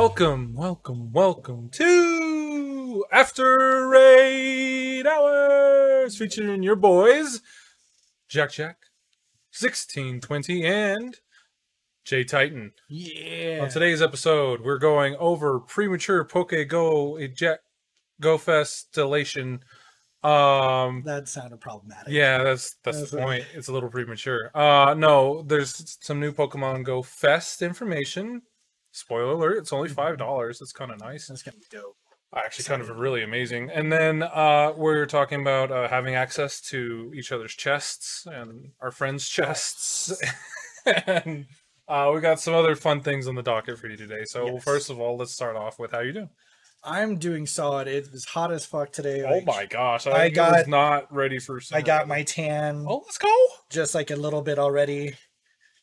Welcome, welcome, welcome to After Eight Hours, featuring your boys, Jack Jack, 1620, and Jay Titan. Yeah. On today's episode, we're going over premature Poke Go eject Go Festillation. Um, that sounded problematic. yeah, that's that's That's the right. point. It's a little premature. Uh, no, there's some new Pokemon Go Fest information. Spoiler alert! It's only five dollars. That's kind of nice. That's gonna be dope. Actually, kind of really amazing. And then uh, we're talking about uh, having access to each other's chests and our friends' chests. and uh, we got some other fun things on the docket for you today. So Yes. first of all, let's start off with how you doing. I'm doing solid. It was hot as fuck today. Oh like, my gosh! I, I was got- not ready for. Summer. I got my tan Oh, let's go! just like a little bit already.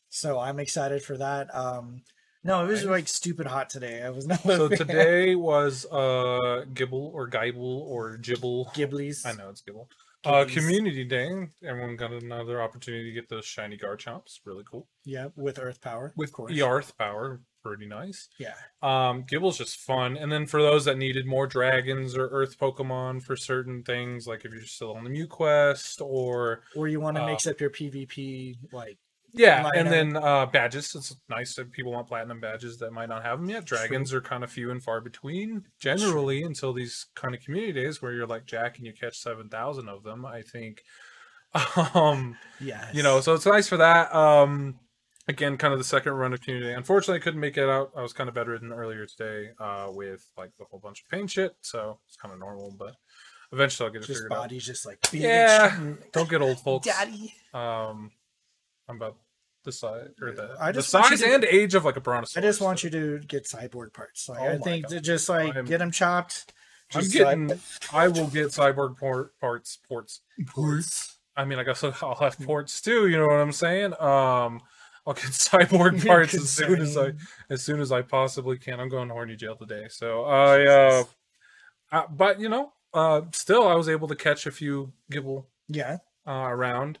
So I'm excited for that. Um no, it was like stupid hot today. I was not So today was uh Gibble or Gibble or Gibble. Ghiblies. I know it's Gibble. Uh, community day. Everyone got another opportunity to get those shiny Garchomps. Really cool. Yeah, with earth power. With of course. Earth power, pretty nice. Yeah. Um, Gibble's just fun. And then for those that needed more dragons or Earth Pokemon for certain things, like if you're still on the Mew Quest or Or you want to Uh, mix up your PvP like yeah, and then uh, badges. It's nice that people want platinum badges that might not have them yet. Dragons are kind of few and far between generally until these kind of community days where you're like Jack and you catch seven thousand of them. I think. Um, yes. you know so it's nice for that um again kind of the second run of community unfortunately i couldn't make it out i was kind of bedridden earlier today uh with like a whole bunch of pain shit so it's kind of normal but eventually i'll get it just figured out body's just like yeah don't get old folks daddy. um i'm about the size or the, I the just want you size to- and age of like a brontosaurus I just want you to get cyborg parts. Like Oh I my think God. to just like I'm- get them chopped. i'm just getting like- i will get cyborg port parts ports Ports. I mean, I guess I'll have ports too. You know what I'm saying? Um, I'll get cyborg parts as soon as I as soon as I possibly can. I'm going to horny jail today, so I. Uh, Jesus. uh, but you know, uh, still I was able to catch a few gibble Yeah. uh, around.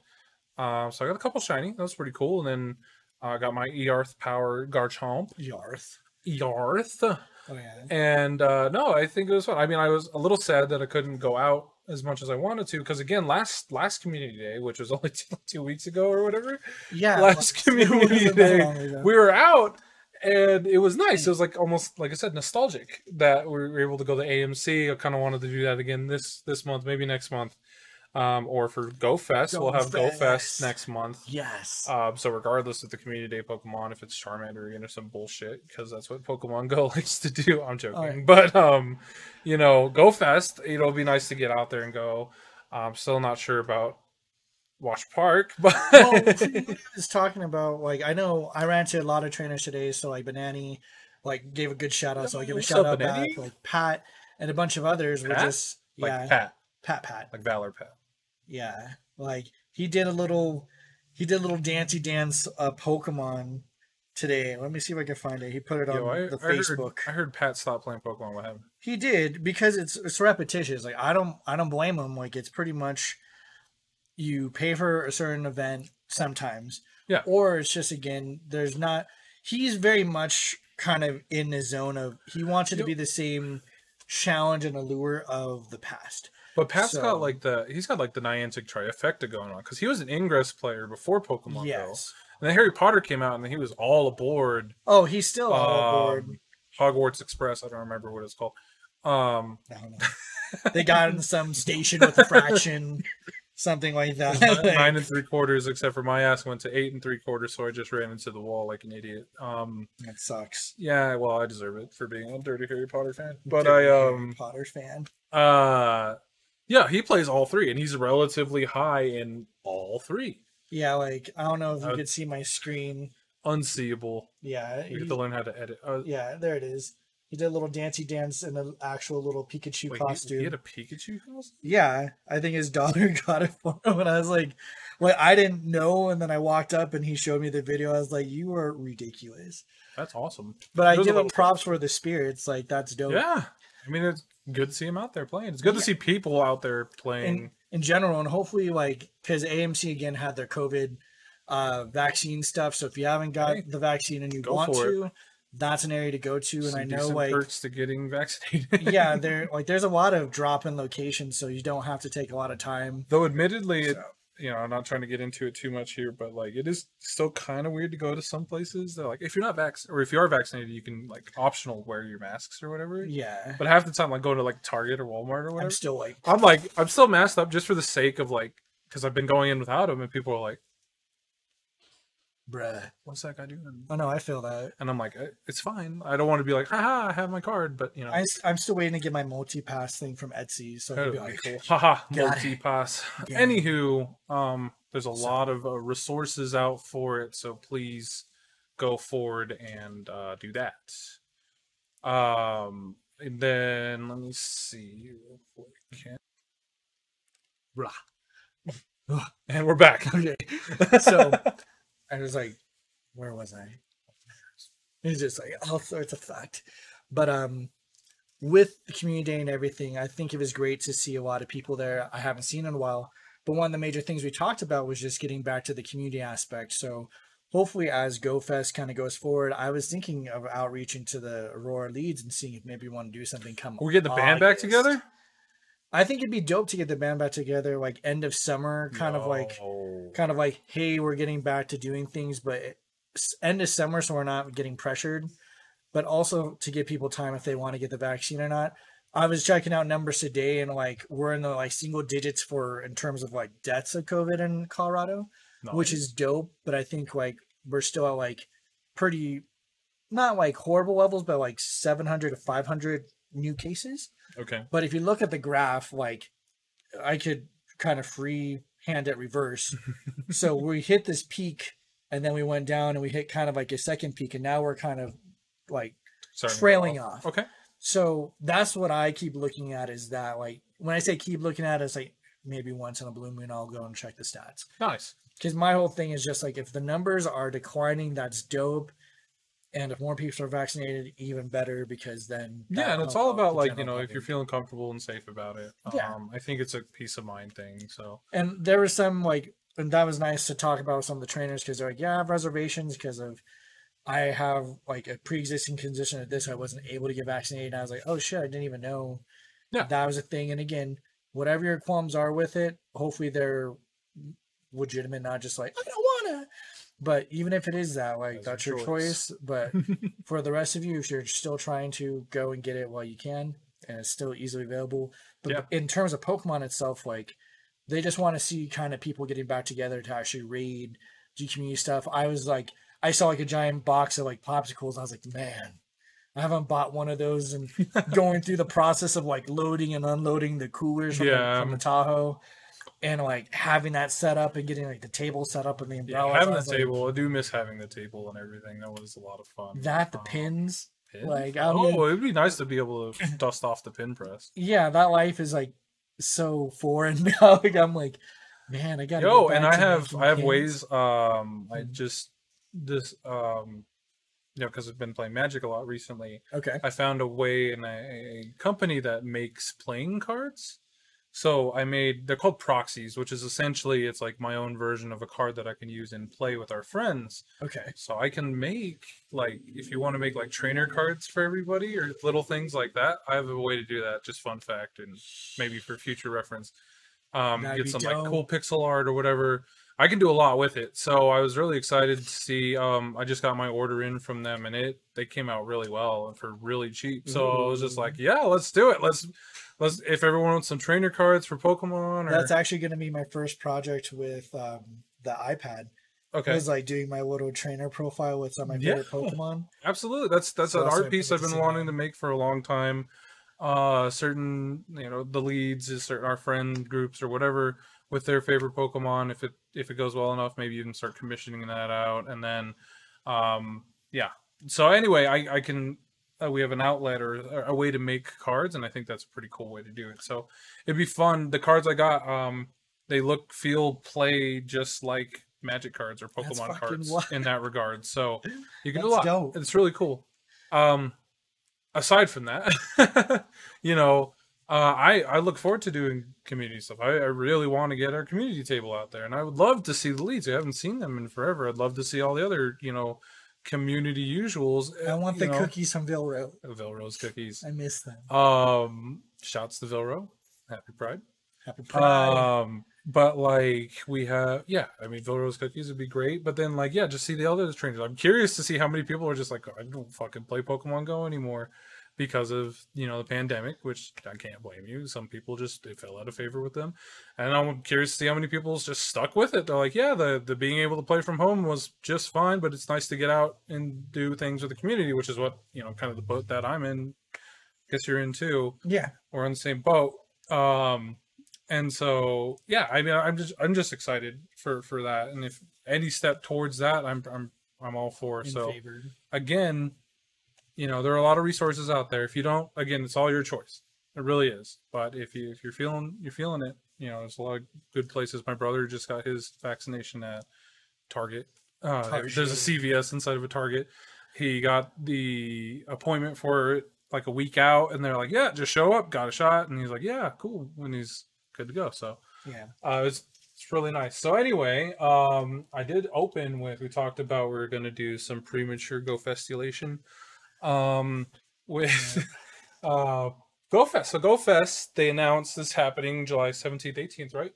Uh, so I got a couple shiny. That was pretty cool. And then I got my Earth power Garchomp. Yarth. Earth. Oh yeah. And uh, no, I think it was fun. I mean, I was a little sad that I couldn't go out as much as I wanted to because again, last last community day, which was only two, two weeks ago or whatever, Yeah. last like, community day, we were out and it was nice. It was like almost like I said, nostalgic that we were able to go to AMC. I kind of wanted to do that again this this month, maybe next month, um, or for Go Fest. Go we'll have Go Fest. Fest next month. Yes. Um, so regardless of the community day Pokemon, if it's Charmander again or some bullshit, because that's what Pokemon Go likes to do. I'm joking, Alright. but um, you know, Go Fest. It'll be nice to get out there and go. I'm still not sure about Wash Park, but well, was talking about like I know I ran to a lot of trainers today, so like Banani, like gave a good shout out, so I give a shout out back. Like Pat and a bunch of others were Pat? just like yeah, Pat, Pat Pat. like Valor Pat. Yeah, like he did a little, he did a little dancey dance uh, Pokemon today. Let me see if I can find it. He put it on Yo, I, the I heard, Facebook. I heard Pat stop playing Pokemon. What happened? He did because it's it's repetitious. Like I don't I don't blame him. Like it's pretty much you pay for a certain event sometimes. Yeah. Or it's just again, there's not he's very much kind of in the zone of he wants it to be the same challenge and allure of the past. But Pat's So- got like the he's got like the Niantic trifecta going on because he was an Ingress player before Pokemon Go. yes. And then Harry Potter came out and he was all aboard Oh, he's still all aboard. um, Hogwarts Express. I don't remember what it's called. Um, I don't know. they got in some station with a fraction, something like that. nine, nine and three quarters, except for my ass went to eight and three quarters, so I just ran into the wall like an idiot. Um, that sucks. yeah, well, I deserve it for being a dirty Harry Potter fan. But I, um, Potter fan. uh, yeah, he plays all three, and he's relatively high in all three. Yeah, like I don't know if you Uh, could see my screen. Unseeable. Yeah, You have he- to learn how to edit. Uh, yeah, there it is. He did a little dancey dance in an actual little Pikachu wait, he, costume. he had a Pikachu house? Yeah, I think his daughter got it for him, and I was like, "Like I didn't know." And then I walked up, and he showed me the video. I was like, "You are ridiculous." That's awesome. But I Those give are him the- props for the spirits. Like that's dope. Yeah, I mean it's good to see him out there playing. It's good to see people out there playing. in in general, and hopefully, like because AMC again had their COVID uh, vaccine stuff. So if you haven't got Hey, the vaccine and you want for it. to, that's an area to go to. And I know like perks to getting vaccinated. yeah, there like there's a lot of drop in locations, so you don't have to take a lot of time. Though admittedly, it, So, you know, I'm not trying to get into it too much here, but like it is still kind of weird to go to some places that like if you're not vax or if you are vaccinated, you can like optional wear your masks or whatever. yeah, But half the time, like going to like Target or Walmart or whatever, I'm still like I'm like I'm still masked up just for the sake of like because I've been going in without them, and people are like, bruh. "What's that guy doing?" Oh no, I feel that. And I'm like, "Eh, "It's fine. I don't want to be like, haha, I have my card," but you know, I, am still waiting to get my multi pass thing from Etsy, so I can be like, cool. Haha, multi pass. Anywho, um, there's a So- lot of uh, resources out for it, so please go forward and uh, do that. Um, and then let me see. Blah. And we're back. okay. So I was like, where was I? It's just like all sorts of fact. But um with the community day and everything, I think it was great to see a lot of people there I haven't seen in a while. But one of the major things we talked about was just getting back to the community aspect. So hopefully as GoFest kind of goes forward, I was thinking of outreaching to the Aurora leads and seeing if maybe we want to do something come we get the band back together. I think it'd be dope to get the band back together, like end of summer, kind of like kind of like, hey, we're getting back to doing things, but end of summer, so we're not getting pressured. But also to give people time if they want to get the vaccine or not. I was checking out numbers today, and like we're in the like single digits for in terms of like deaths of COVID in Colorado, which is dope. But I think like we're still at like pretty, not like horrible levels, but like 700 to 500 new cases. Okay. But if you look at the graph, like I could kind of free hand it reverse. so we hit this peak and then we went down and we hit kind of like a second peak and now we're kind of like Starting to go trailing off. Okay. so that's what I keep looking at is that like when I say keep looking at it, it's like maybe once in a blue moon I'll go and check the stats. Nice. Because my whole thing is just like if the numbers are declining, that's dope. And if more people are vaccinated, even better because then Yeah, and it's all about like you know if you're feeling comfortable and safe about it. Yeah. Um, I think it's a peace of mind thing. So and there was some like and that was nice to talk about with some of the trainers because they're like yeah i have reservations because of i have like a pre-existing condition at this i wasn't able to get vaccinated and i was like oh shit i didn't even know Yeah. that was a thing and again whatever your qualms are with it hopefully they're legitimate not just like i don't wanna but even if it is that like That's that's, your your choice. choice but for the rest of you if you're still trying to go and get it while you can and it's still easily available but Yeah. in terms of pokemon itself like they just want to see kind of people getting back together to actually raid do community stuff i was like i saw like a giant box of like popsicles i was like man i haven't bought one of those and going through the process of like loading and unloading the coolers from, Yeah. the, from the tahoe and like having that set up and getting like the table set up and the umbrella. yeah, having the table, I do miss having the table and everything. That was a lot of fun. that the Um, pins pin? like, I don't oh, it'd be nice to be able to dust off the pin press. yeah that life is like so foreign now like i'm like man i gotta Yo, and I have I have pins. ways. Um, I Mhm. just this um, you know, because I've been playing Magic a lot recently. okay I found a way in a, a company that makes playing cards. So I made they're called proxies, which is essentially it's like my own version of a card that I can use and play with our friends. okay So I can make like if you want to make like trainer cards for everybody or little things like that, I have a way to do that. Just fun fact and maybe for future reference. Um That'd get some like cool pixel art or whatever. I can do a lot with it. So I was really excited to see um I just got my order in from them and it they came out really well and for really cheap. So I was just like, yeah, let's do it. Let's let's if everyone wants some trainer cards for Pokemon or that's actually going to be my first project with um the ipad okay. It was like doing my little trainer profile with some of my Yeah. favorite pokemon Absolutely. That's that's So an that's art piece I've been wanting to make for a long time. Uh certain you know, the leads is certain our friend groups or whatever with their favorite Pokemon. If it if it goes well enough, maybe even start commissioning that out. And then um yeah. So anyway, I, I can uh, we have an outlet or a way to make cards and I think that's a pretty cool way to do it. So it'd be fun. The cards I got, um they look, feel, play just like magic cards or Pokemon cards wild. in that regard. So you can do a lot. dope. It's really cool. Um, aside from that, you know, uh, I I look forward to doing community stuff. I, I really want to get our community table out there, and I would love to see the leads. I haven't seen them in forever. I'd love to see all the other, you know, community usuals. I want the know, cookies from Vilro. Vilrose cookies. I miss them. Um, shouts to Vilro. Happy Pride. Happy Pride. Um, but like we have, yeah, I mean, Vilrose cookies would be great. But then, like, yeah, just see the other trainers. I'm curious to see how many people are just like, I don't fucking play Pokemon Go anymore because of you know the pandemic, which I can't blame you. Some people just they fell out of favor with them, and I'm curious to see how many people just stuck with it. They're like, yeah, the the being able to play from home was just fine, but it's nice to get out and do things with the community, which is what you know, kind of the boat that I'm in. I Guess you're in too yeah. we're on the same boat. Um, and so yeah, I mean, I'm just I'm just excited for for that, and if any step towards that, I'm I'm I'm all for. In so favor. again, you know, there are a lot of resources out there. If you don't, again, it's all your choice. It really is. But if you if you're feeling you're feeling it, you know, there's a lot of good places. My brother just got his vaccination at Target. Uh, Target. there's a CVS inside of a Target. He got the appointment for it like a week out, and they're like, "Yeah, just show up, got a shot," and he's like, "Yeah, cool," and he's good to go. So Yeah. uh, it's it's really nice. So anyway, um, I did open with we talked about we are gonna do some premature Go Festulation, um, with uh Go Fest. So Go Fest they announced this happening July seventeenth, eighteenth, right?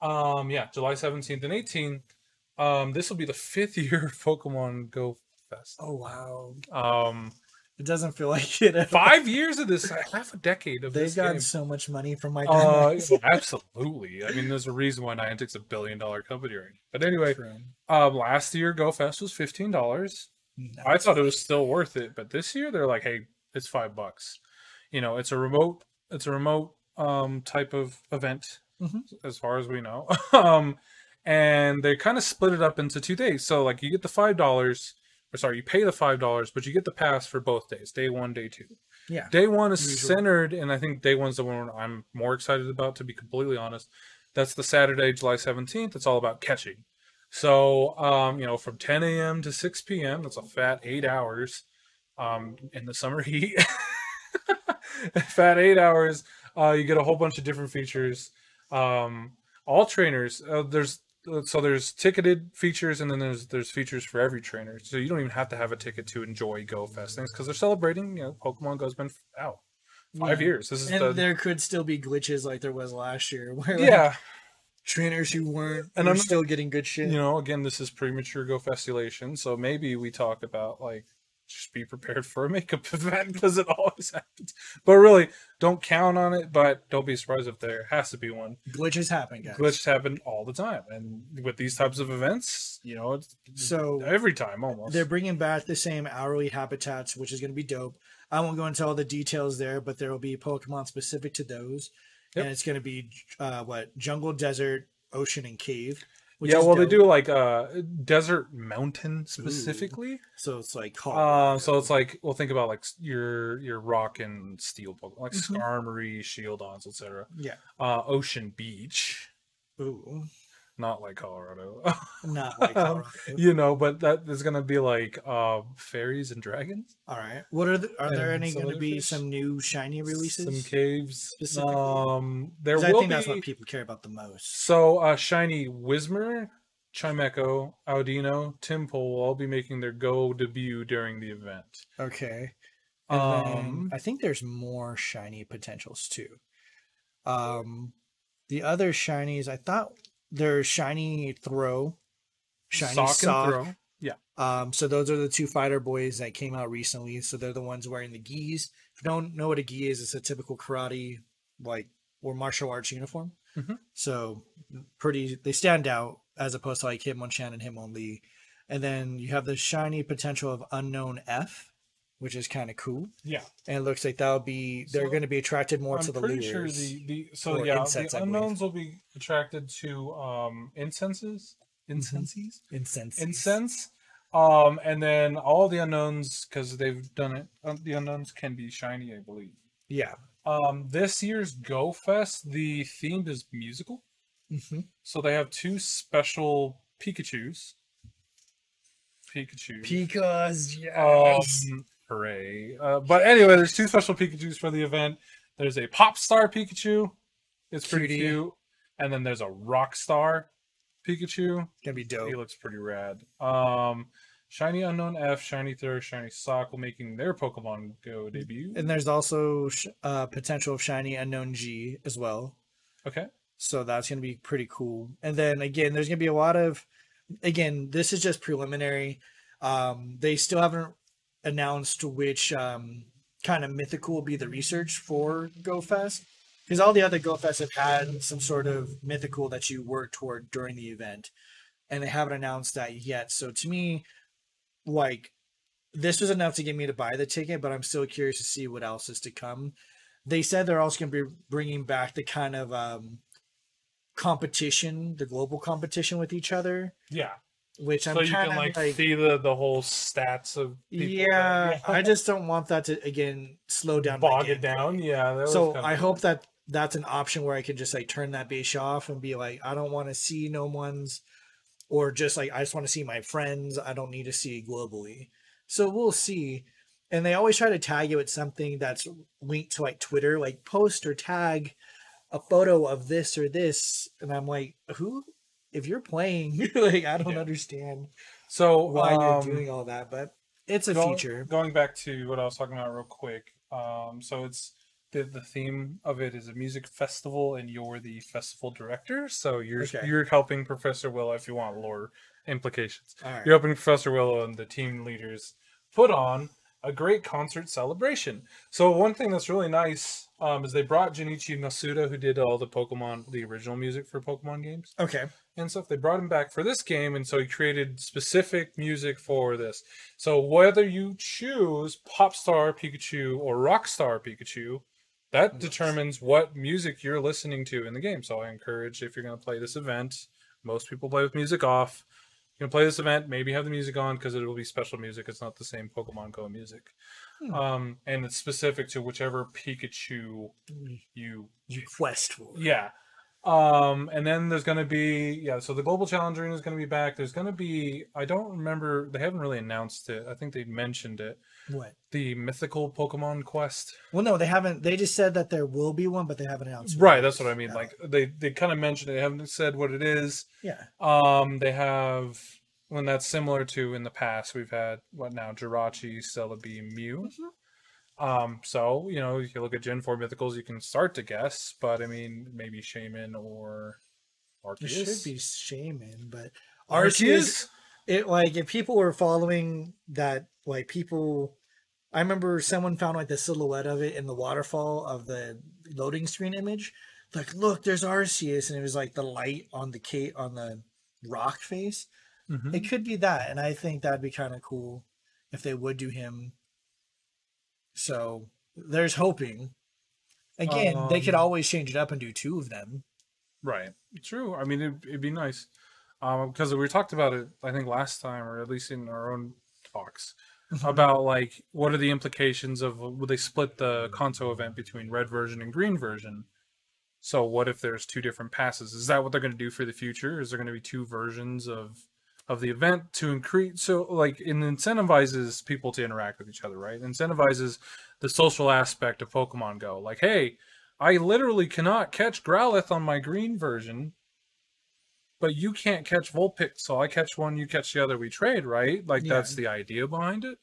Um, yeah, July seventeenth and eighteenth. Um, this will be the fifth year Pokemon Go Fest. Oh wow. Um, It doesn't feel like it. at all. five years of this, half a decade of this. They've gotten game. so much money from my Uh, absolutely. I mean, there's a reason why Niantic's a billion dollar company right now. But anyway, um, last year GoFest was fifteen dollars. I thought it was still worth it, but this year they're like, hey, it's five bucks. You know, it's a remote, it's a remote um type of event, Mhm. as far as we know. um, and they kind of split it up into two days. So like, you get the five dollars, or sorry, you pay the five dollars, but you get the pass for both days, day one, day two. Yeah. Day one is Usual. centered, and I think day one's the one I'm more excited about, to be completely honest. That's the Saturday, July 17th. It's all about catching. So, um, you know, from 10 a.m. to 6 p.m., that's a fat eight hours um, in the summer heat. fat eight hours. Uh, you get a whole bunch of different features. Um, all trainers, uh, there's so there's ticketed features and then there's there's features for every trainer so you don't even have to have a ticket to enjoy go fest things because they're celebrating you know pokemon go's been out five Yeah. years this is And the there could still be glitches like there was last year, where like, yeah trainers who weren't And I'm- still getting good shit. you know again this is premature go festulation so maybe we talk about like just be prepared for a makeup event because it always happens but really don't count on it but don't be surprised if there has to be one Glitches happen, guys. glitches happen all the time and with these types of events you know it's So every time almost they're bringing back the same hourly habitats, which is going to be dope. I won't go into all the details there, but there will be Pokemon specific to those, Yep. and it's going to be uh, what jungle, desert, ocean, and cave. Yeah well they do like uh desert mountain specifically So it's like hard. uh, so it's like well think about like your your rock and steel like Mhm. Skarmory, Shieldons, etc. yeah. Uh, Ocean Beach, Ooh, not like Colorado, not like Colorado. you know, but that is gonna be like uh, fairies and dragons, All right. What are the, are there any going to be some new shiny releases? some caves. Specifically? Um, there 'Cause I think be. that's what people care about the most. So uh, shiny Whismur, Chimecho, Audino, Tympole will all be making their go debut during the event. Okay. And Um, I think there's more shiny potentials too. Um, the other shinies, I thought there's shiny Throh, shiny Sawk Sawk. Throh. Yeah. Um, so those are the two fighter boys that came out recently. So they're the ones wearing the gis. If you don't know what a gi is, it's a typical karate like or martial arts uniform. Mhm. So pretty, they stand out as opposed to like Hitmonchan and Lee. And then you have the shiny potential of unknown F, which is kind of cool. Yeah. And it looks like that'll be they're So, going to be attracted more I'm to the pretty lures. sure the, the so yeah insects, the unknowns will be attracted to um incenses incenses incense. incense um and then all the unknowns because they've done it uh, the unknowns can be shiny I believe Yeah. um this year's Go Fest the theme is musical hmm so they have two special Pikachu's Pikachu Because yes. um, hooray. Uh, but anyway, there's two special Pikachus for the event. There's a pop star Pikachu. It's pretty Cutie. cute. And then there's a rock star Pikachu. It's gonna be dope. He looks pretty rad. Um, Shiny Unknown F, Shiny Throh, Shiny Sawk will making their Pokemon Go debut. And there's also sh- uh, potential of shiny unknown G as well. Okay. So that's going to be pretty cool. And then again, there's going to be a lot of, again, this is just preliminary. Um, they still haven't announced which um, kind of mythical will be the research for GoFest. Because all the other GoFests have had some sort of mythical that you work toward during the event. And they haven't announced that yet. So to me, like, this was enough to get me to buy the ticket, but I'm still curious to see what else is to come. They said they're also going to be bringing back the kind of um, competition, the global competition with each other, Yeah. Which I'm so you kind can like, like, see the the whole stats of people yeah, I just don't want that to again slow down. bog it down. Yeah. that So I hope that that's an option where I can just like turn that base off and be like, I don't want to see no one's, or just like I just want to see my friends. I don't need to see globally. So we'll see. And they always try to tag you with something that's linked to like Twitter, like post or tag a photo of this or this, and I'm like, who? If you're playing, like I don't Yeah. understand so why um, you're doing all that, but it's a go- feature. Going back to what I was talking about real quick. Um, so it's the the theme of it is a music festival, and you're the festival director. So you're Okay. you're helping Professor Willow if you want lore implications. Right. You're helping Professor Willow and the team leaders put on a great concert celebration. So one thing that's really nice um, is they brought Junichi Masuda, who did all the Pokemon, the original music for Pokemon games Okay. And stuff. They brought him back for this game, and so he created specific music for this. So whether you choose Popstar Pikachu or Rockstar Pikachu, that Nice. determines what music you're listening to in the game. So I encourage if you're going to play this event, most people play with music off. You're going to play this event, maybe have the music on because it will be special music. It's not the same Pokemon Go music. Hmm. Um, and it's specific to whichever Pikachu you You quest for. yeah. Um, and then there's gonna be yeah, so the global challenge arena is gonna be back. There's gonna be I don't remember they haven't really announced it. I think they mentioned it. What? The mythical Pokemon quest. Well, no, they haven't. They just said that there will be one, but they haven't announced. Right, that's what I mean. Yeah. Like they they kind of mentioned it, they haven't said what it is. Yeah. Um, they have when that's similar to in the past we've had what now Jirachi, Celebi, Mew. Mhm. Um, so you know, if you look at Gen 4 mythicals, you can start to guess, but I mean maybe Shaymin or It should be Shaymin, but Arceus? It like if people were following that, like people. I remember someone found like the silhouette of it in the waterfall of the loading screen image. Like, look, there's Arceus, and it was like the light on the Kate on the rock face. Mhm. It could be that, and I think that'd be kind of cool if they would do him. So there's hoping. Again, they could Um, always change it up and do two of them. Right. True. I mean, it'd, it'd be nice. Um, because we talked about it, I think last time, or at least in our own talks, about like what are the implications of would they split the Kanto event between red version and green version? So what if there's two different passes? Is that what they're going to do for the future? Is there going to be two versions of of the event to increase? So like it incentivizes people to interact with each other, right? It incentivizes the social aspect of Pokemon Go. Like, hey, I literally cannot catch Growlithe on my green version, but you can't catch Vulpix, so I catch one, you catch the other, we trade, right? Like Yeah. that's the idea behind it.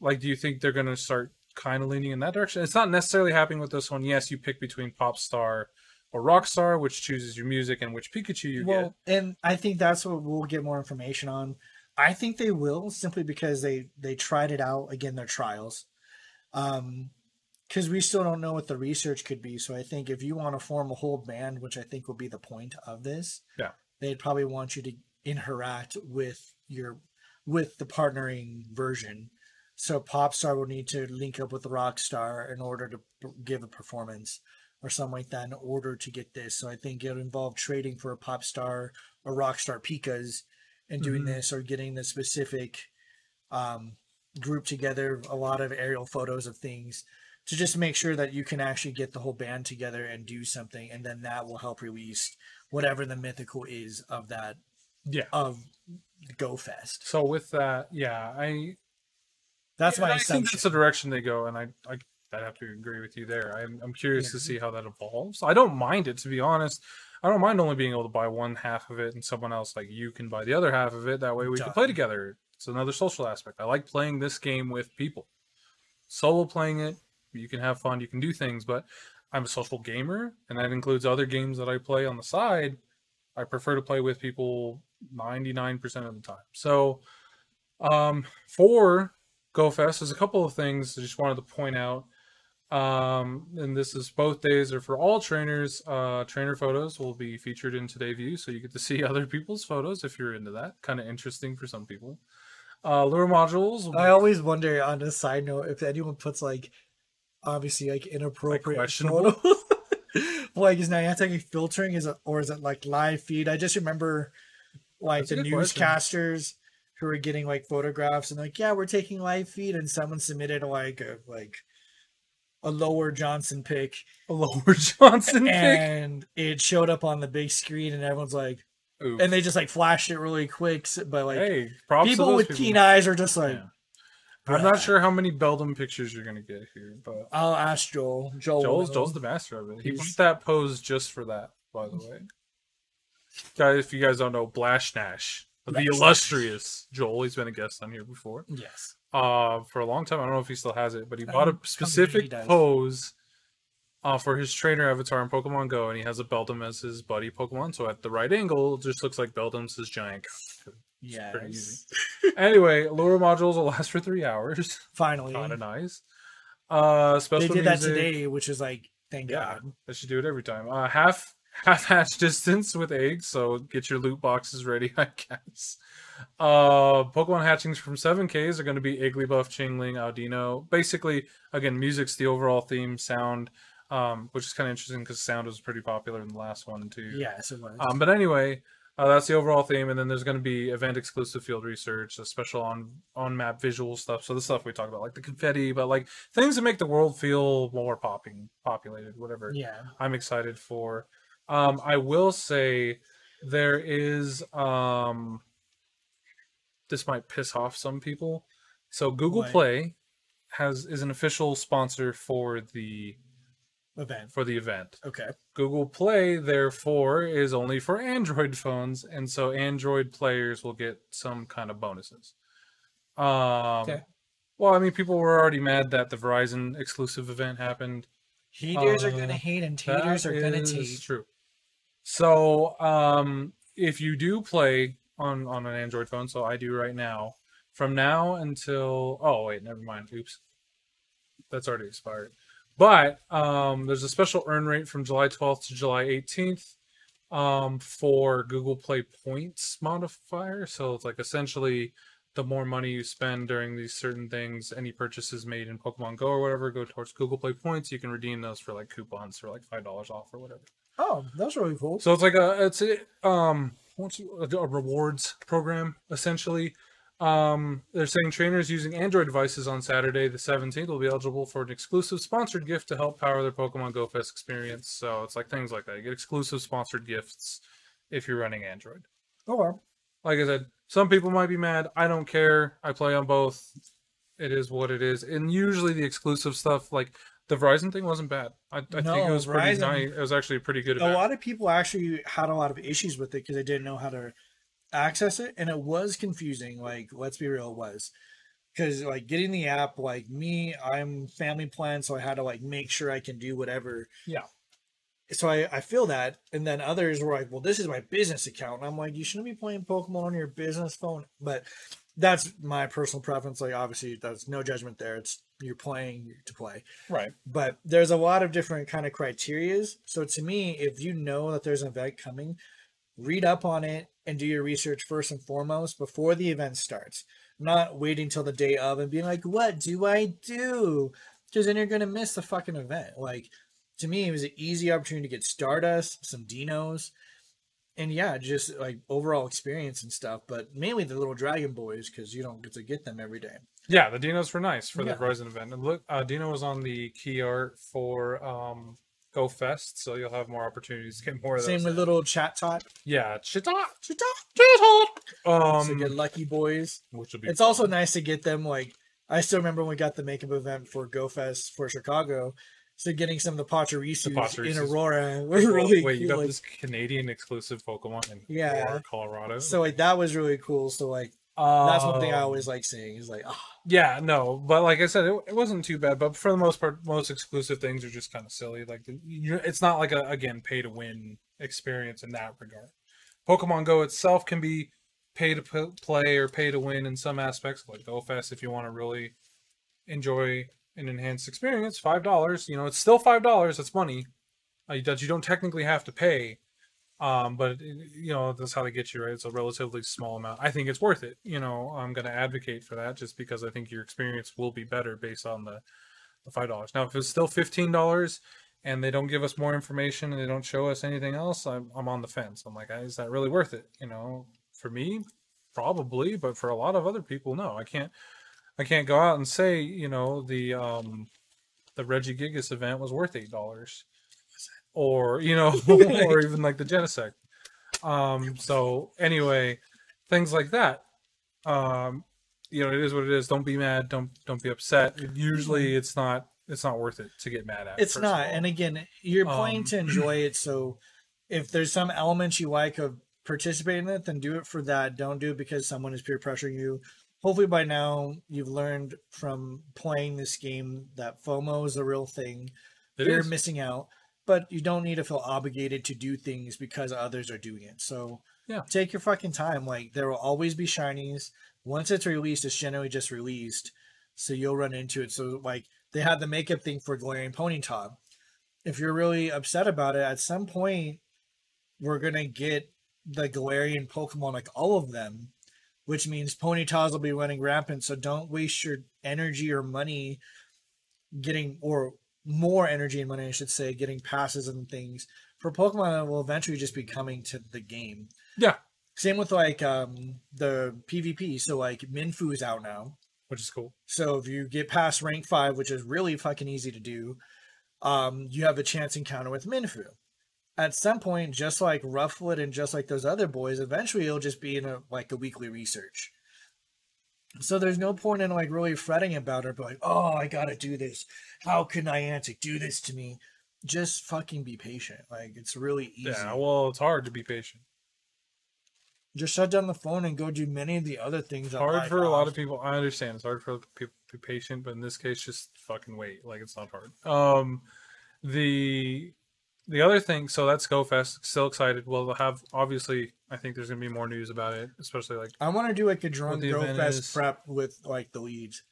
Like, do you think they're going to start kind of leaning in that direction? It's not necessarily happening with this one. Yes, you pick between Popstar or Rockstar, which chooses your music and which Pikachu you get. well, and I think that's what we'll get more information on. I think they will simply because they they tried it out again. Their trials, um, because we still don't know what the research could be. So I think if you want to form a whole band, which I think will be the point of this, Yeah. they'd probably want you to interact with your with the partnering version. So Popstar will need to link up with the Rockstar in order to give a performance or something like that in order to get this. So I think it'll involve trading for a Popstar or rock star Pikas and doing Mhm. this or getting the specific um, group together, a lot of aerial photos of things to just make sure that you can actually get the whole band together and do something. And then that will help release whatever the mythical is of that. Yeah. of Go Fest. So with that, yeah, I That's Yeah, my I think that's the direction they go, and I I I'd have to agree with you there. I'm I'm curious to see how that evolves. I don't mind it to be honest. I don't mind only being able to buy one half of it, and someone else like you can buy the other half of it. That way we can play together. It's another social aspect. I like playing this game with people. Solo playing it, you can have fun, you can do things, but I'm a social gamer, and that includes other games that I play on the side. I prefer to play with people 99% of the time. So, um, for GoFest, there's a couple of things I just wanted to point out. Um, and this is both days are for all trainers. Uh, trainer photos will be featured in Today View, so you get to see other people's photos if you're into that. Kind of interesting for some people. Uh, lure modules. I always wonder on a side note if anyone puts like obviously like inappropriate questionable? photos. like is Niantic filtering is it or is it like live feed? I just remember like That's the newscasters who were getting like photographs and like, yeah, we're taking live feed and someone submitted like a like a lower Johnson pick a lower Johnson pick. and it showed up on the big screen and everyone's like and they just like flashed it really quick but like hey, people with people. keen eyes are just like Yeah. I'm not sure how many Beldum pictures you're gonna get here, but I'll ask Joel. Joel. Joel's. Joel's the master of it. He He's- put that pose just for that, by the way. Guys, if you guys don't know, Blash Nash, the Blash illustrious Joel, he's been a guest on here before. Yes. Uh, for a long time. I don't know if he still has it, but he bought a specific pose uh, for his trainer avatar in Pokemon Go, and he has a Beldum as his buddy Pokemon. So at the right angle, it just looks like Beldum's his giant. Yes. anyway, lure modules will last for three hours. Finally. Kind of nice. Uh, They special did that today, which is like, thank Yeah, God. they should do it every time. Uh, half half hatch distance with eggs, so get your loot boxes ready, I guess. Uh, Pokemon hatchings from 7Ks are going to be Igglybuff, Chingling, Audino. Basically, again, music's the overall theme, sound, um, which is kind of interesting because sound was pretty popular in the last one too. Yes, it was. Um, but anyway, uh, that's the overall theme, and then there's going to be event exclusive field research, a special on on map visual stuff. So the stuff we talked about, like the confetti, but like things that make the world feel more popping, populated, whatever. yeah. I'm excited for. Um, I will say there is um, this might piss off some people. So Google? Play has is an official sponsor for the Event. for the event. Okay. Google Play, therefore, is only for Android phones, and so Android players will get some kind of bonuses. Um, Okay. Well, I mean, people were already mad that the Verizon exclusive event happened. Haters are Uh, gonna hate and taters are gonna is take. True. So, um, if you do play on on an Android phone, so I do right now, from now until oh wait, never mind. Oops, that's already expired. But um, there's a special earn rate from July 12th to July 18th um, for Google Play Points modifier. So it's like essentially the more money you spend during these certain things, any purchases made in Pokemon Go or whatever go towards Google Play Points. You can redeem those for like coupons for like five dollars off or whatever. Oh, that's really cool. So it's like a it's a um what's a rewards program essentially. Um, they're saying trainers using Android devices on Saturday the 17th will be eligible for an exclusive sponsored gift to help power their Pokemon Go Fest experience. So it's like things like that. You get exclusive sponsored gifts if you're running Android. Okay. Like I said, some people might be mad. I don't care. I play on both. It is what it is. And usually the exclusive stuff, like the Verizon thing, wasn't bad. I, I think it No, was pretty Verizon- nice. It was actually pretty good A event. lot of people actually had a lot of issues with it because they didn't know how to access it, and it was confusing. Like, let's be real, it was because like getting the app. Like me, I'm family plan, so I had to like make sure I can do whatever. Yeah. So I, I feel that, and then others were like, "Well, this is my business account," and I'm like, "You shouldn't be playing Pokemon on your business phone." But that's my personal preference. Like, obviously, that's no judgment there. It's you're playing to play Right. but there's a lot of different kind of criterias so to me if you know that there's an event coming read up on it and do your research first and foremost before the event starts not waiting till the day of and being like what do i do because then you're to miss the fucking event like to me it was an easy opportunity to get stardust some dinos and yeah just like overall experience and stuff but mainly the little dragon boys because you don't get to get them every day Yeah, the Dinos were nice for Yeah. the Verizon event. And look, uh, Dino was on the key art for um, Go Fest, so you'll have more opportunities to get more of those. same with little Chatot yeah, Chita, Chita, Chita. Um, to get lucky boys which will be It's also nice to get them like I still remember when we got the makeup event for Go Fest for Chicago. So getting some of the Pachirisus, in. Aurora was really wait. You cool. got like- this Canadian exclusive Pokemon in Yeah. Aurora, Colorado. so like that was really cool. So like That's one thing I Um, always like seeing is like, oh, Yeah, no, but like I said, it, it wasn't too bad. But for the most part, most exclusive things are just kind of silly. Like it's not like a again pay to win experience in that regard. Pokemon Go itself can be pay to p- play or pay to win in some aspects. Like GoFest, if you want to really enjoy an enhanced experience, five dollars. You know, it's still five dollars. It's money uh, that you don't technically have to pay. Um, but you know that's how they get you right. It's a relatively small amount. I think it's worth it. You know, I'm going to advocate for that just because I think your experience will be better based on the, the five dollars. Now, if it's still fifteen dollars and they don't give us more information and they don't show us anything else, I'm I'm on the fence. I'm like, is that really worth it? You know, for me, probably, but for a lot of other people, no. I can't I can't go out and say you know the um the Regigigas event was worth eight dollars or you know or even like the Genesect. Um so anyway, things like that. Um you know, it is what it is. Don't be mad, don't don't be upset. Usually it's not it's not worth it to get mad at. it's not. And again, you're playing Um, to enjoy it. So if there's some elements you like of participating in it, then do it for that. Don't do it because someone is peer pressuring you. Hopefully by now you've learned from playing this game that FOMO is a real thing. It Fear is. missing out, but you don't need to feel obligated to do things because others are doing it. So Yeah. take your fucking time. Like there will always be shinies. Once it's released, it's generally just released. So you'll run into it. So like they had the makeup thing for Galarian Ponyta. If you're really upset about it, at some point we're gonna get the Galarian Pokemon, like all of them, which means Ponytas will be running rampant. So don't waste your energy or money getting or more energy and money, I should say, getting passes and things for Pokemon that will eventually just be coming to the game. Yeah. Same with like um the PvP. So like Mienfoo is out now. which is cool. So if you get past rank five, which is really fucking easy to do, um, you have a chance encounter with Mienfoo. At some point, just like Rufflet and just like those other boys, eventually it'll just be in a like a weekly research. So there's no point in like really fretting about it, but like, oh, I gotta do this. How can Niantic do this to me? Just fucking be patient. Like it's really easy. Yeah, well, it's hard to be patient. just shut down the phone and go do many of the other things. It's hard for a lot of people. I understand. It's hard for people to be patient, but in this case, just fucking wait. Like it's not hard. Um, the the other thing. So that's GoFest. Still excited. We'll have obviously. I think there's gonna be more news about it, especially like I want to do like a drunk the Go is. prep with like the leads.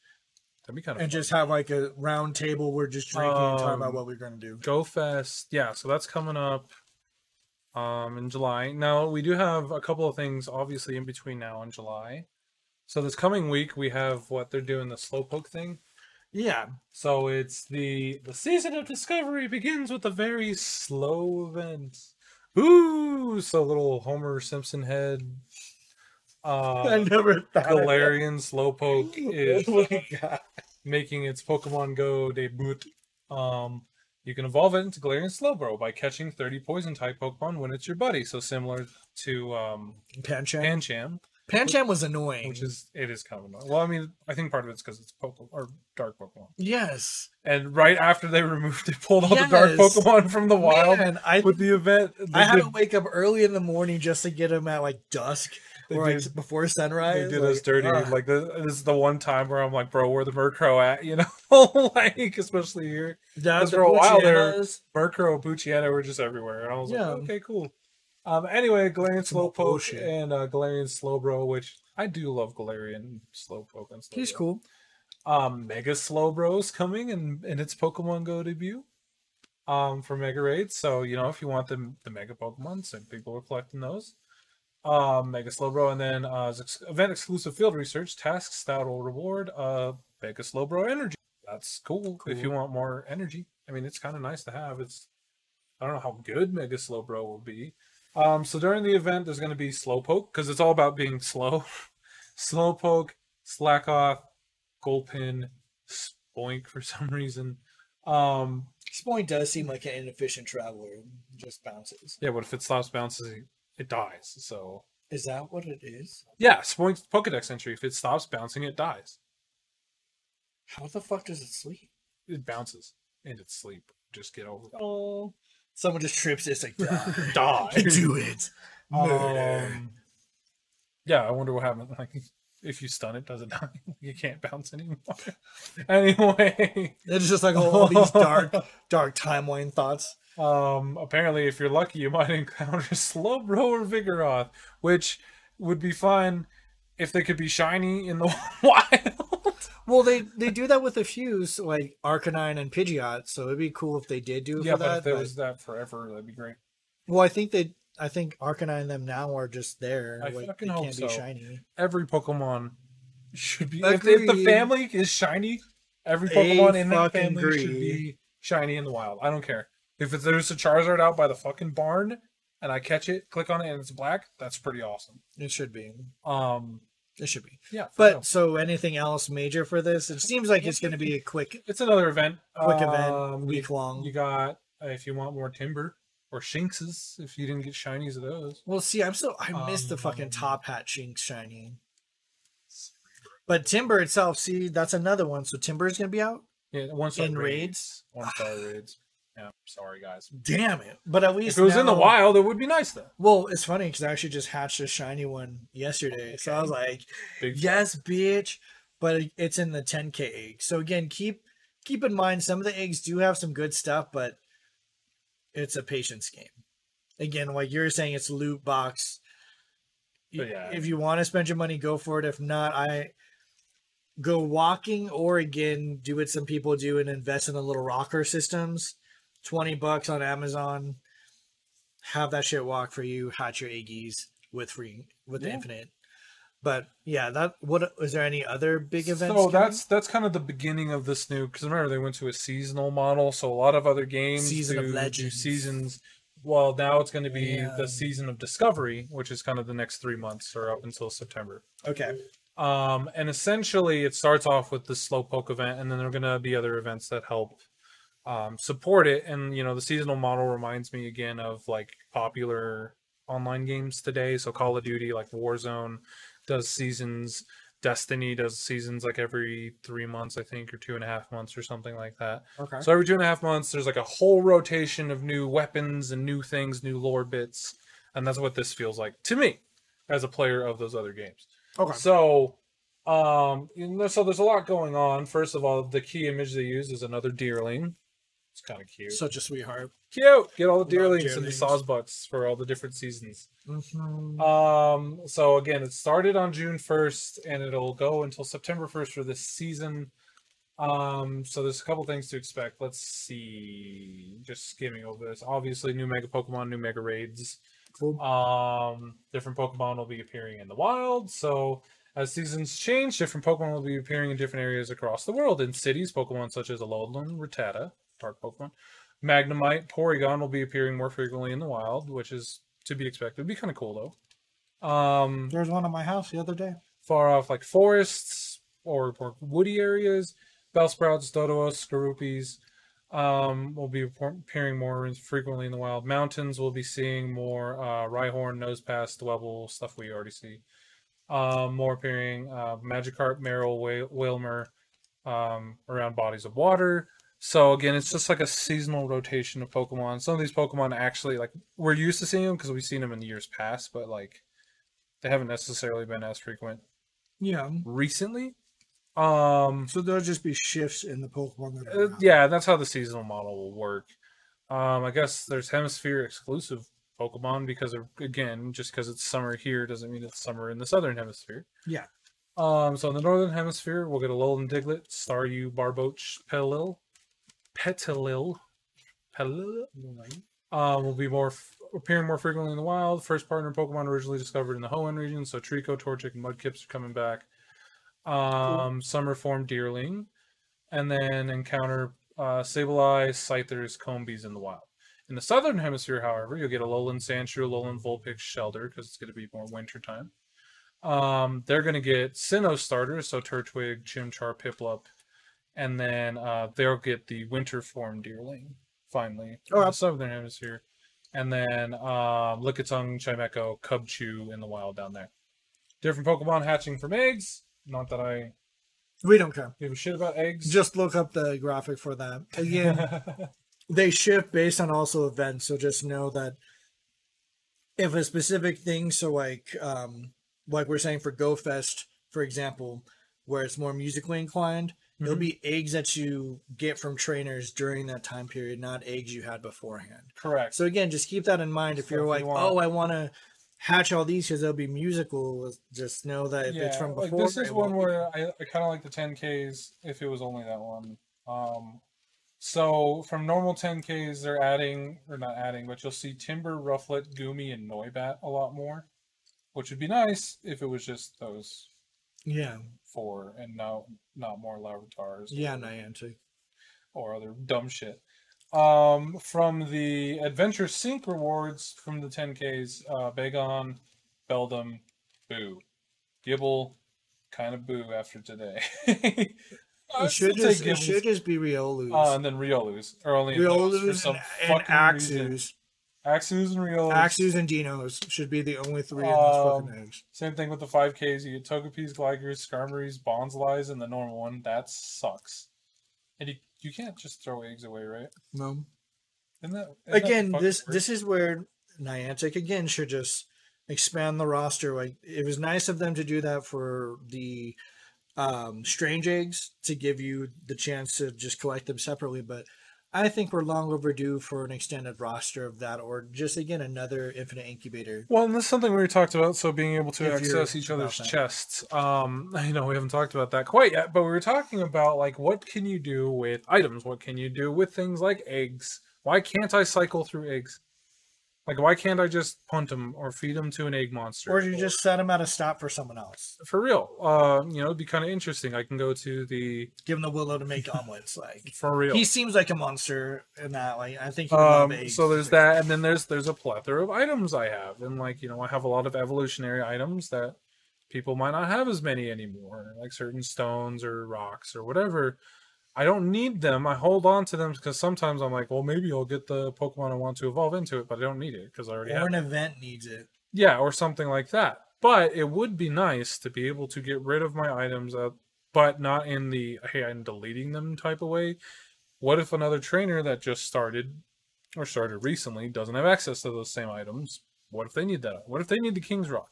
that'd be kind of and just have like a round table. We're just drinking and talking about Um, what we're gonna do. GoFest. Yeah, so that's coming up um in July. Now we do have a couple of things obviously in between now and July. So this coming week we have what they're doing the slowpoke thing. Yeah, So it's the the season of discovery begins with a very slow event. Ooh, so little Homer Simpson head. I Uh, never thought. Galarian Slowpoke is oh making its Pokemon Go debut. Um, you can evolve it into Galarian Slowbro by catching 30 poison type Pokemon when it's your buddy. So similar to um, Pancham. Pancham, Pancham was annoying. which is it is kind of annoying. Well, I mean, I think part of it's because it's Pokemon or Dark Pokemon. yes, And right after they removed it, pulled all the Dark Pokemon from the wild Man, I with the event. I had did, to wake up early in the morning just to get them at like dusk or like did- before they did like, us dirty. ugh. Like the, this is the one time where I'm like, bro, where the Murkrow at? You know, like especially here. Yeah, 'cause the for a while there- Murkrow, Poochyena were just everywhere, and I was Yeah. like, okay, cool. Um, anyway, Galarian Slowpoke and uh, Galarian Slowbro, which I do love Galarian Slowpoke and Slowbro. He's cool. Um, Mega Slowbro's coming in in its Pokemon Go debut. Um, for Mega Raids, so you know if you want the the Mega Pokemon, some people are collecting those. Um, Mega Slowbro, and then uh, event exclusive field research tasks that will reward uh Mega Slowbro energy. That's cool, if you want more energy. I mean, it's kind of nice to have. It's I don't know how good Mega Slowbro will be. Um, so during the event, there's going to be Slowpoke because it's all about being slow. Slowpoke, Slakoth, Gulpin, Spoink for some reason. Um, Spoink does seem like an inefficient traveler. Just bounces. yeah, but if it stops bouncing, it dies. So Is that what it is? yeah, Spoink's Pokedex entry. If it stops bouncing, it dies. How the fuck does it sleep? It bounces and its sleep. Just get over it. Oh, someone just trips it. It's like die. Die. Do it. Um, yeah, I wonder what happened. Like, if you stun it, does it die? you can't bounce anymore. anyway, It's just like all, all these dark, dark timeline thoughts. um, apparently, if you're lucky, you might encounter Slowbro or Vigoroth, which would be fun if they could be shiny in the wild. Well, they they do that with a few, like Arcanine and Pidgeot. So it'd be cool if they did do it yeah, but that. if there but- was that forever, that'd be great. well, I think they, I think Arcanine and them now are just there. I like, fucking they hope can't so. be shiny. Every Pokemon should be. If, if the family is shiny, every Pokemon in that family should be shiny in the wild. I don't care if it's, there's a Charizard out by the fucking barn, and I catch it, click on it, and it's black. That's pretty awesome. It should be. Um, It should be. yeah, But real. so anything else major for this? It seems like it's going to be a quick, it's another event. quick event, Um, week you, long. you got uh, if you want more Timburr or Shinxes, if you didn't get shinies of those. Well, see, I'm so I missed the fucking Um, top hat Shinx shiny. But Timburr itself, see, that's another one. So Timburr is going to be out. Yeah, one star In raids, one star raids. Yeah, sorry guys. Damn it! But at least If it was in the wild, it would be nice though. Well, it's funny because I actually just hatched a shiny one yesterday. So I was like, Big yes, bitch. But it's in the 10k egg. So again, keep keep in mind some of the eggs do have some good stuff, but it's a patience game. Again, like you're saying, it's loot box. But yeah. If you want to spend your money, go for it. If not, I go walking or again do what some people do and invest in the little rocker systems. Twenty bucks on Amazon. Have that shit walk for you. Hatch your eggies with free with Yeah. infinite. But yeah, that what is there any other big events? So coming? that's that's kind of the beginning of this new because remember they went to a seasonal model, so a lot of other games Season of do, do Legends. seasons. Well, now it's going to be Yeah. the season of discovery, which is kind of the next three months or up until September. okay. Um, and essentially, it starts off with the Slowpoke event, and then there are going to be other events that help um, support it. And you know, the seasonal model reminds me again of like popular online games today. So Call of Duty, like Warzone, does seasons. Destiny does seasons like every three months, I think, or two and a half months, or something like that. Okay. So every two and a half months, there's like a whole rotation of new weapons and new things, new lore bits, and that's what this feels like to me as a player of those other games. okay. So, um, you know, so there's a lot going on. First of all, the key image they use is another deerling. It's kind of cute. Such a sweetheart. cute. Get all the Love deerlings and the deerlings. sawsbucks for all the different seasons. Mhm. Um, so again, it started on June 1st and it'll go until September 1st for this season. Um, so there's a couple things to expect. Let's see. Just skimming over this. Obviously, new Mega Pokemon, new Mega Raids. Cool. Um, different Pokemon will be appearing in the wild. So as seasons change, different Pokemon will be appearing in different areas across the world. In cities, Pokemon such as Alolan, Rattata, dark Pokemon, Magnemite, Porygon will be appearing more frequently in the wild, which is to be expected. It'd be kind of cool though. Um, There was one at my house the other day. far off like forests or, or woody areas, Bellsprouts, Doduos, Skorupis um, will be appearing more frequently in the wild. Mountains will be seeing more uh, Rhyhorn, Nosepass, Dwebble, stuff we already see. Um, more appearing uh, Magikarp, Marill, Wailmer um, around bodies of water. So again, it's just like a seasonal rotation of Pokemon. Some of these Pokemon actually like we're used to seeing them because we've seen them in the years past, but like they haven't necessarily been as frequent Yeah. recently. Um, So there'll just be shifts in the Pokemon that uh, yeah, that's how the seasonal model will work. Um, I guess there's hemisphere exclusive Pokemon because of again, just because it's summer here doesn't mean it's summer in the southern hemisphere. Yeah. Um, so in the northern hemisphere, we'll get a Alolan Diglett, Staryu, Barboach, Pelil, Petilil, Pelil. Um, will be more f- appearing more frequently in the wild. First partner Pokemon originally discovered in the Hoenn region, so Treecko, Torchic, and Mudkips are coming back. Um, Summer form Deerling, and then encounter uh, Sableye, Scythers, Combees in the wild. In the southern hemisphere, however, you'll get Alolan Sandshrew, Alolan Vulpix, Shellder, because it's going to be more winter time. Um, they're going to get Sinnoh starters, so Turtwig, Chimchar, Piplup, and then uh, they'll get the winter form Deerling finally in Okay. the southern hemisphere, and then um, Lickitung, Chimecho, Cubchoo in the wild down there. Different Pokemon hatching from eggs. Not that I We don't care. give a shit about eggs. Just look up the graphic for that. Again, they shift based on also events, so just know that if a specific thing, so like um like we're saying for Go Fest for example, where it's more musically inclined, it'll Mhm. be eggs that you get from trainers during that time period, not eggs you had beforehand. Correct. So again, just keep that in mind. If So you're if like, you want- oh, I want to hatch all these because they'll be musical, just know that if it's from like before, this is one be. where I, I kind of like the 10Ks if it was only that one. Um, so from normal 10Ks, they're adding, or not adding, but you'll see Timburr, Rufflet, Goomy, and Noibat a lot more, which would be nice if it was just those yeah, four and no, not more Larvitars. yeah, or- Niantic. or other dumb shit. Um, from the Adventure Sync rewards from the 10Ks, uh, Bagon, Beldum, Boo. Gible, kind of boo after today. It should just it should just be Riolu's. Uh, and then Riolu's are only Riolu's some and, and. Axews. Axews and. Axews and Deinos should be the only three in those Um, fucking eggs. Same thing with the 5Ks. You get Togepi's, Gligers, Skarmory's, Bonslies, and the normal one. That sucks. And you, you can't just throw eggs away, right? No. Isn't that, isn't again this weird? this is where Niantic again should just expand the roster like it was nice of them to do that for the um strange eggs to give you the chance to just collect them separately but I think we're long overdue for an extended roster of that or just again another infinite incubator Well, and this is something we talked about. So being able to If access each other's chests. Um, I know we haven't talked about that quite yet, but we were talking about like what can you do with items? What can you do with things like eggs? Why can't I cycle through eggs? Like, why can't I just punt them or feed them to an egg monster? or you just set them at a stop for someone else for real? Uh, you know, it'd be kind of interesting. I can go to the give him the willow to make omelets like for real. he seems like a monster in that like I think Um, so there's that, and then there's there's a plethora of items I have, and like you know I have a lot of evolutionary items that people might not have as many anymore, like certain stones or rocks or whatever. I don't need them. I hold on to them because sometimes I'm like, well, maybe I'll get the Pokemon I want to evolve into it, but I don't need it because I already have." or an it. event needs it Yeah, or something like that. But it would be nice to be able to get rid of my items, but not in the hey, I'm deleting them type of way. What if another trainer that just started or started recently doesn't have access to those same items? What if they need that? What if they need the King's Rock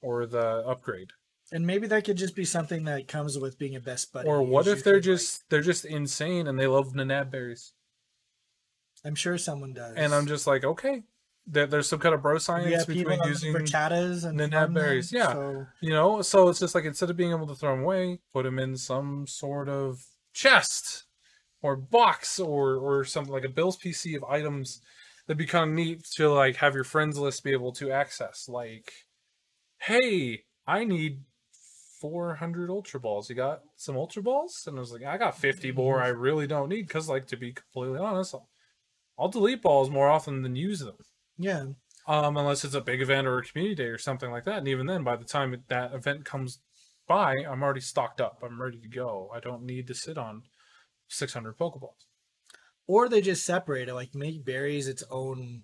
or the upgrade? And maybe that could just be something that comes with being a best buddy. Or what if they're can, like- just they're just insane and they love Nanab berries? I'm sure someone does. And I'm just like, okay, there, there's some kind of bro science people between using and Nanab farm them, berries, yeah. So You know, so it's just like instead of being able to throw them away, put them in some sort of chest or box or or something like a Bill's PC of items that'd be kind of neat to like have your friends list be able to access. Like, hey, I need 400 Ultra Balls. You got some Ultra Balls? And I was like, I got 50 more I really don't need because, like, to be completely honest, I'll, I'll delete balls more often than use them yeah, um, unless it's a big event or a community day or something like that. And even then, by the time that event comes by, I'm already stocked up. I'm ready to go. I don't need to sit on 600 Pokeballs. or they just separate it, like make berries its own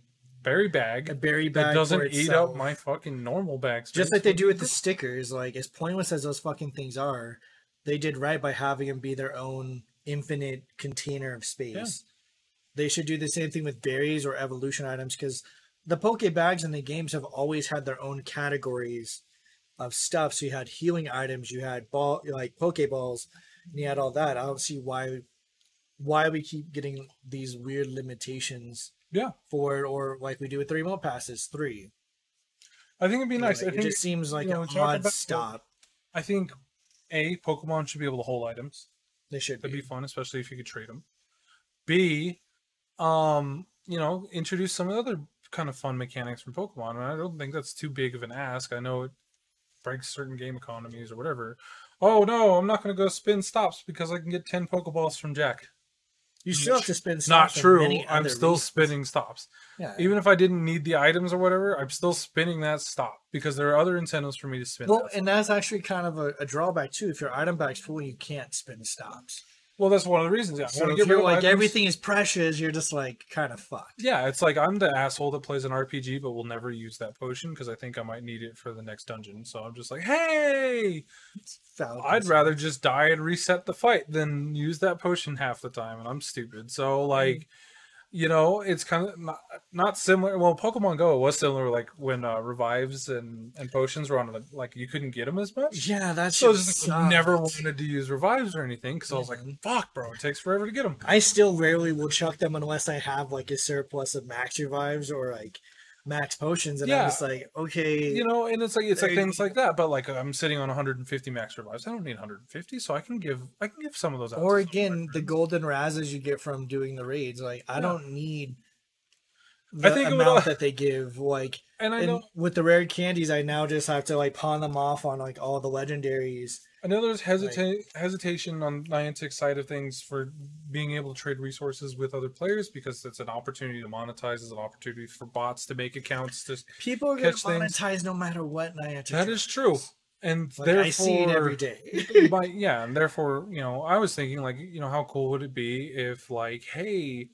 Berry bag. a berry bag that doesn't eat itself. up my fucking normal bags. Just like they do with the stickers. Like as pointless as those fucking things are, they did right by having them be their own infinite container of space. Yeah. They should do the same thing with berries or evolution items because the Poke bags in the games have always had their own categories of stuff. So you had healing items, you had ball like Pokeballs, and you had all that. I don't see why why we keep getting these weird limitations Yeah. Four, or like we do with three remote passes three. I think it'd be You know, nice. like, think it just seems like you know, an odd stop. I think a Pokemon should be able to hold items. They should That'd be. be fun, especially if you could trade them. B, um, you know, introduce some other kind of fun mechanics from Pokemon. And I don't think that's too big of an ask. I know it breaks certain game economies or whatever. Oh no, I'm not going to go spin stops because I can get ten Pokeballs from Jack. You still have to spend. Not stops for true. I'm still reasons. spinning stops. Yeah. Even if I didn't need the items or whatever, I'm still spinning that stop because there are other incentives for me to spin. well, that and that's actually kind of a, a drawback too. If your item bag's full, you can't spin stops. Well, that's one of the reasons. Yeah, I So if you're like everything is precious, you're just like kind of fucked. Yeah, it's like I'm the asshole that plays an RPG but will never use that potion because I think I might need it for the next dungeon. So I'm just like, hey, I'd rather just die and reset the fight than use that potion half the time, and I'm stupid. So like, mm. You know, it's kind of not, not similar. Well, Pokemon Go was similar, like when uh, revives and, and potions were on, the, like you couldn't get them as much. Yeah, that's So I just like, never wanted to use revives or anything because I was like, Mhm. "Fuck, bro, it takes forever to get them." I still rarely will chuck them unless I have like a surplus of max revives or like max potions, and Yeah. I'm just like, okay, You know, and it's like it's like things like that. But like I'm sitting on 150 max revives. I don't need 150, so I can give I can give some of those out. or some of my again, the golden razzes you get from doing the raids. Like, I Yeah. don't need I think amount that they give. Like, and I and know with the rare candies, I now just have to like pawn them off on like all the legendaries. I know there's hesita- hesitation on Niantic's side of things for being able to trade resources with other players because it's an opportunity to monetize, it's an opportunity for bots to make accounts. To People are going to Catch things. monetize no matter what Niantic. that is true, and Like, therefore I see it every day. by yeah, and therefore, you know, I was thinking like, you know, how cool would it be if like, hey,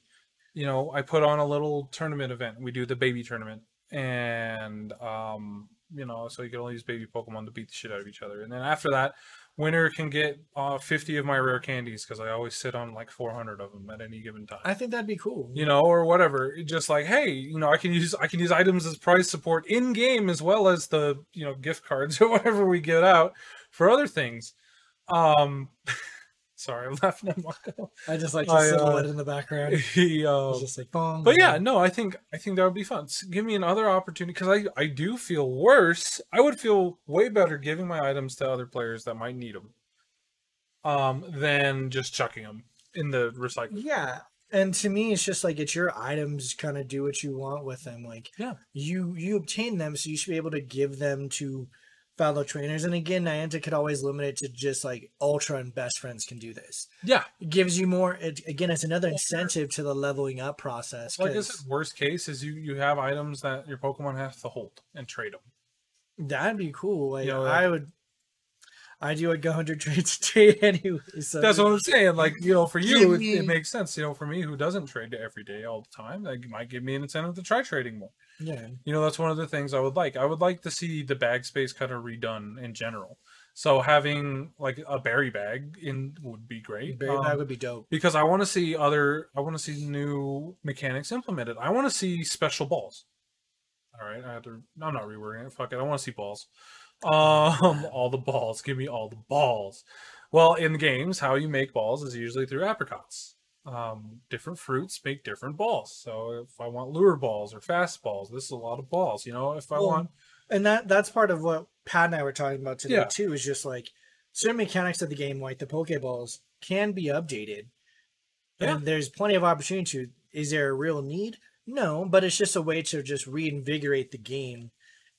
you know, I put on a little tournament event. We do the baby tournament, and um, you know, so you can only use baby Pokemon to beat the shit out of each other, and then after that, winner can get uh 50 of my rare candies because I always sit on like 400 of them at any given time. I think that'd be cool. you know, or whatever. Just like, hey, you know, I can use I can use items as prize support in game as well as the you know gift cards or whatever we get out for other things. Um, sorry, I'm laughing at Marco. I just like to I, uh, silhouette in the background. He, uh, just like, boom. but yeah, no, I think I think that would be fun. S- Give me another opportunity because I I do feel worse. I would feel way better giving my items to other players that might need them, um, than just chucking them in the recycle. Yeah. And to me, it's just like it's your items. Kind of do what you want with them. Like Yeah. you you obtain them, so you should be able to give them to fellow trainers. And again, Niantic could always limit it to just like Ultra and Best Friends can do this. Yeah, It gives you more. It, again, it's another incentive to the leveling up process. Like I 'cause said, worst case is you you have items that your Pokemon has to hold and trade them. that'd be cool. Like You know, I would. I do a go hundred trades a day anyway. So That's what I'm saying. Like you know, for you, it, it makes sense. You know, for me who doesn't trade every day all the time, that might give me an incentive to try trading more. Yeah. You know, that's one of the things I would like. I would like to see the bag space kind of redone in general. So having like a berry bag in would be great. Berry Um, bag would be dope. because I want to see other. I want to see new mechanics implemented. I want to see special balls. All right, I have to. I'm not rewording it. Fuck it. I want to see balls. Um, all the balls. Give me all the balls. Well, in games, how you make balls is usually through apricots. Um, different fruits make different balls. So if I want lure balls or fast balls, this is a lot of balls. You know, if I Well, want, and that that's part of what Pat and I were talking about today Yeah. too. Is just like certain mechanics of the game, like the Pokeballs, can be updated. Yeah. And there's plenty of opportunity to. Is there a real need? No, but it's just a way to just reinvigorate the game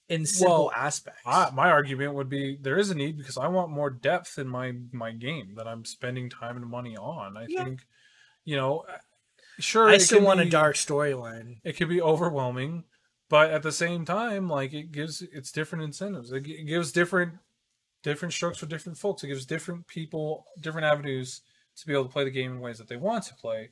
in simple Well, aspects. I, my argument would be there is a need because I want more depth in my my game that I'm spending time and money on. I Yeah. think, you know, uh, sure. I still want a dark storyline. It could be overwhelming, but at the same time, like it gives it's different incentives. It, it gives different different strokes for different folks. It gives different people different avenues to be able to play the game in ways that they want to play.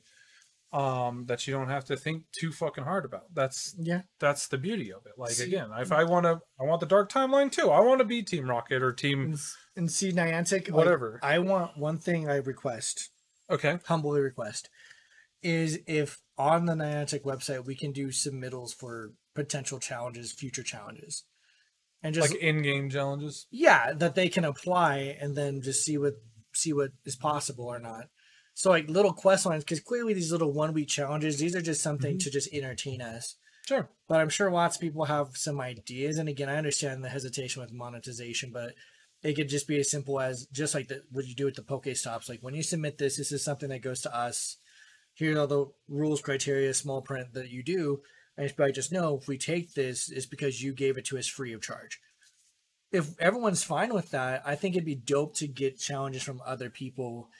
Um, that you don't have to think too fucking hard about. That's Yeah. that's the beauty of it. Like See- again, if I want to, I want the dark timeline too. I want to be Team Rocket or Team And, and see Niantic, like, whatever. I want one thing I request, Okay, humbly request, is if on the Niantic website we can do submittals for potential challenges, future challenges, and just like in-game challenges. yeah, that they can apply and then just see what see what is possible or not. So like little quest lines, because clearly these little one week challenges, these are just something mm-hmm. to just entertain us. Sure. But I'm sure lots of people have some ideas. And again, I understand the hesitation with monetization, but it could just be as simple as just like the, what you do with the Pokestops. Like when you submit this, this is something that goes to us. Here are the rules, criteria, small print that you do. And it's just know if we take this, it's because you gave it to us free of charge. If everyone's fine with that, I think it'd be dope to get challenges from other people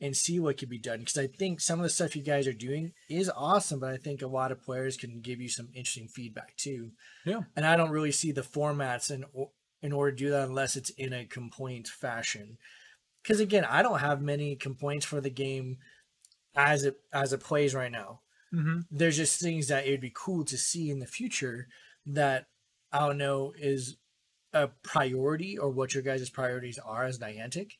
and see what could be done. Because I think some of the stuff you guys are doing is awesome, but I think a lot of players can give you some interesting feedback too. Yeah. And I don't really see the formats in in order to do that unless it's in a complaint fashion. Because again, I don't have many complaints for the game as it as it plays right now. Mm-hmm. There's just things that it'd be cool to see in the future that I don't know is a priority or what your guys' priorities are as Niantic.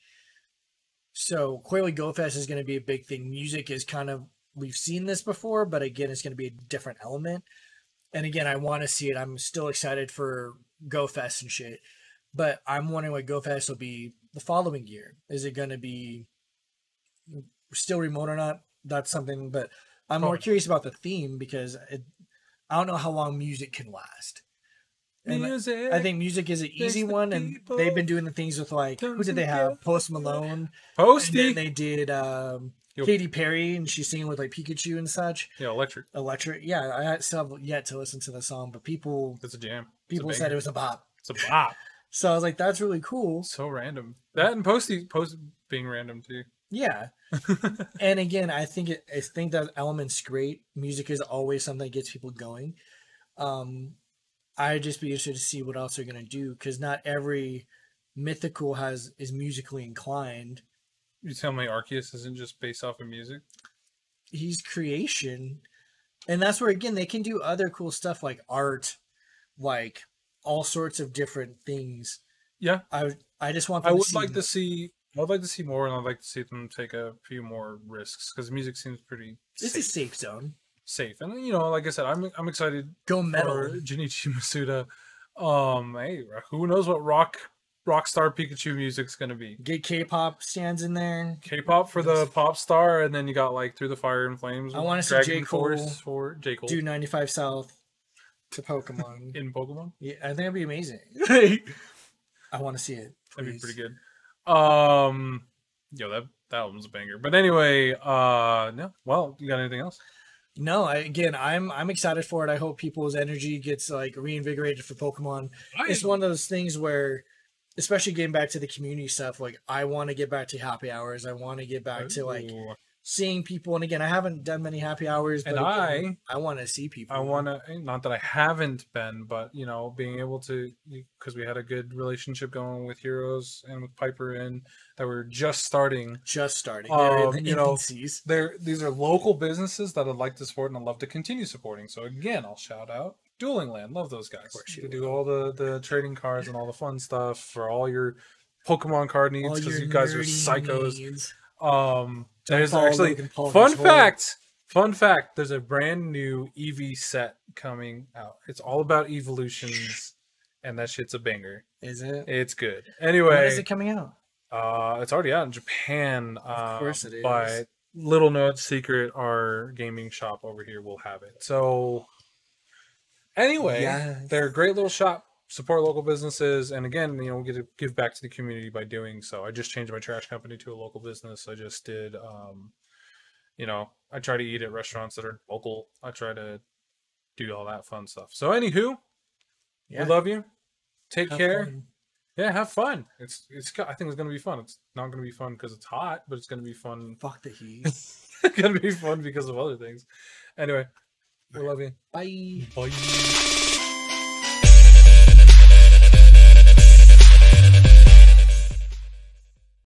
So clearly GoFest is going to be a big thing. Music is kind of we've seen this before, but again, it's going to be a different element. And again, I want to see it. I'm still excited for GoFest and shit, but I'm wondering what Go GoFest will be the following year. Is it going to be still remote or not? That's something, but I'm more curious about the theme because it, I don't know how long music can last. And Music. I think music is an easy the one, and they've been doing the things with like who did they have? Post Malone. And then Posty. they did um, Yo. Katy Perry, and she's singing with like Pikachu and such. Yeah, electric. Electric, yeah. I still have yet to listen to the song, but people It's a jam. People said it was a bop. It's a bop. So I was like, that's really cool. So random. That and Posty Post being random too. Yeah. and again, I think it, I think that element's great. Music is always something that gets people going. Um, I'd just be interested to see what else they're gonna do because not every mythical has is musically inclined. You tell me Arceus isn't just based off of music? He's creation, and that's where again they can do other cool stuff like art, like all sorts of different things. Yeah. I I just want. I them would see like to see I would like to see more and I'd like to see them take a few more risks because music seems pretty It's safe, a safe zone. safe. And you know, like I said, I'm I'm excited Go metal. for Junichi Masuda. Um hey, who knows what rock rockstar Pikachu music's gonna be. Get K-pop stands in there. K-pop for the pop star, and then you got like Through the Fire and Flames. I wanna see Dragon J. Cole Force for J Cole Do 95 South to Pokemon. in Pokemon. Yeah, I think it'd be amazing. I want to see it. That'd be pretty good. Um, yo, that that album's a banger. But anyway, uh, no. Well, you got anything else? No, I, again, I'm I'm excited for it. I hope people's energy gets like reinvigorated for Pokemon. It's one of those things where, especially getting back to the community stuff, like I want to get back to happy hours. I want to get back to like Ooh. Seeing people. And again, I haven't done many happy hours, but And again, I want to see people. I want to, not that I haven't been, but you know, being able to, because we had a good relationship going with Heroes and with Piper and that we're just starting. just starting. Um, the you know. They're these are local businesses that I'd like to support and I'd love to continue supporting. So again, I'll shout out Dueling Land. Love those guys. course you They do all the the trading cards and all the fun stuff for all your Pokemon card needs because you guys are psychos. needs. Um, Don't there's actually Logan Paul in fun fact. Fun fact. There's a brand new EV set coming out. It's all about evolutions, and that shit's a banger. Is it? It's good. Anyway, is it coming out? uh, it's already out in Japan. Uh, of course it is. But little note secret, our gaming shop over here will have it. So anyway, Yes. they're a great little shop. Support local businesses, and again, you know, we get to give back to the community by doing so. I just changed my trash company to a local business. I just did, um, you know, I try to eat at restaurants that are local. I try to do all that fun stuff. So, anywho, Yeah. we love you. Take Have care. fun. Yeah, have fun. It's it's. I think it's gonna be fun. It's not gonna be fun because it's hot, but it's gonna be fun. Fuck the heat. it's gonna be fun because of other things. Anyway, we love you. Bye. Bye.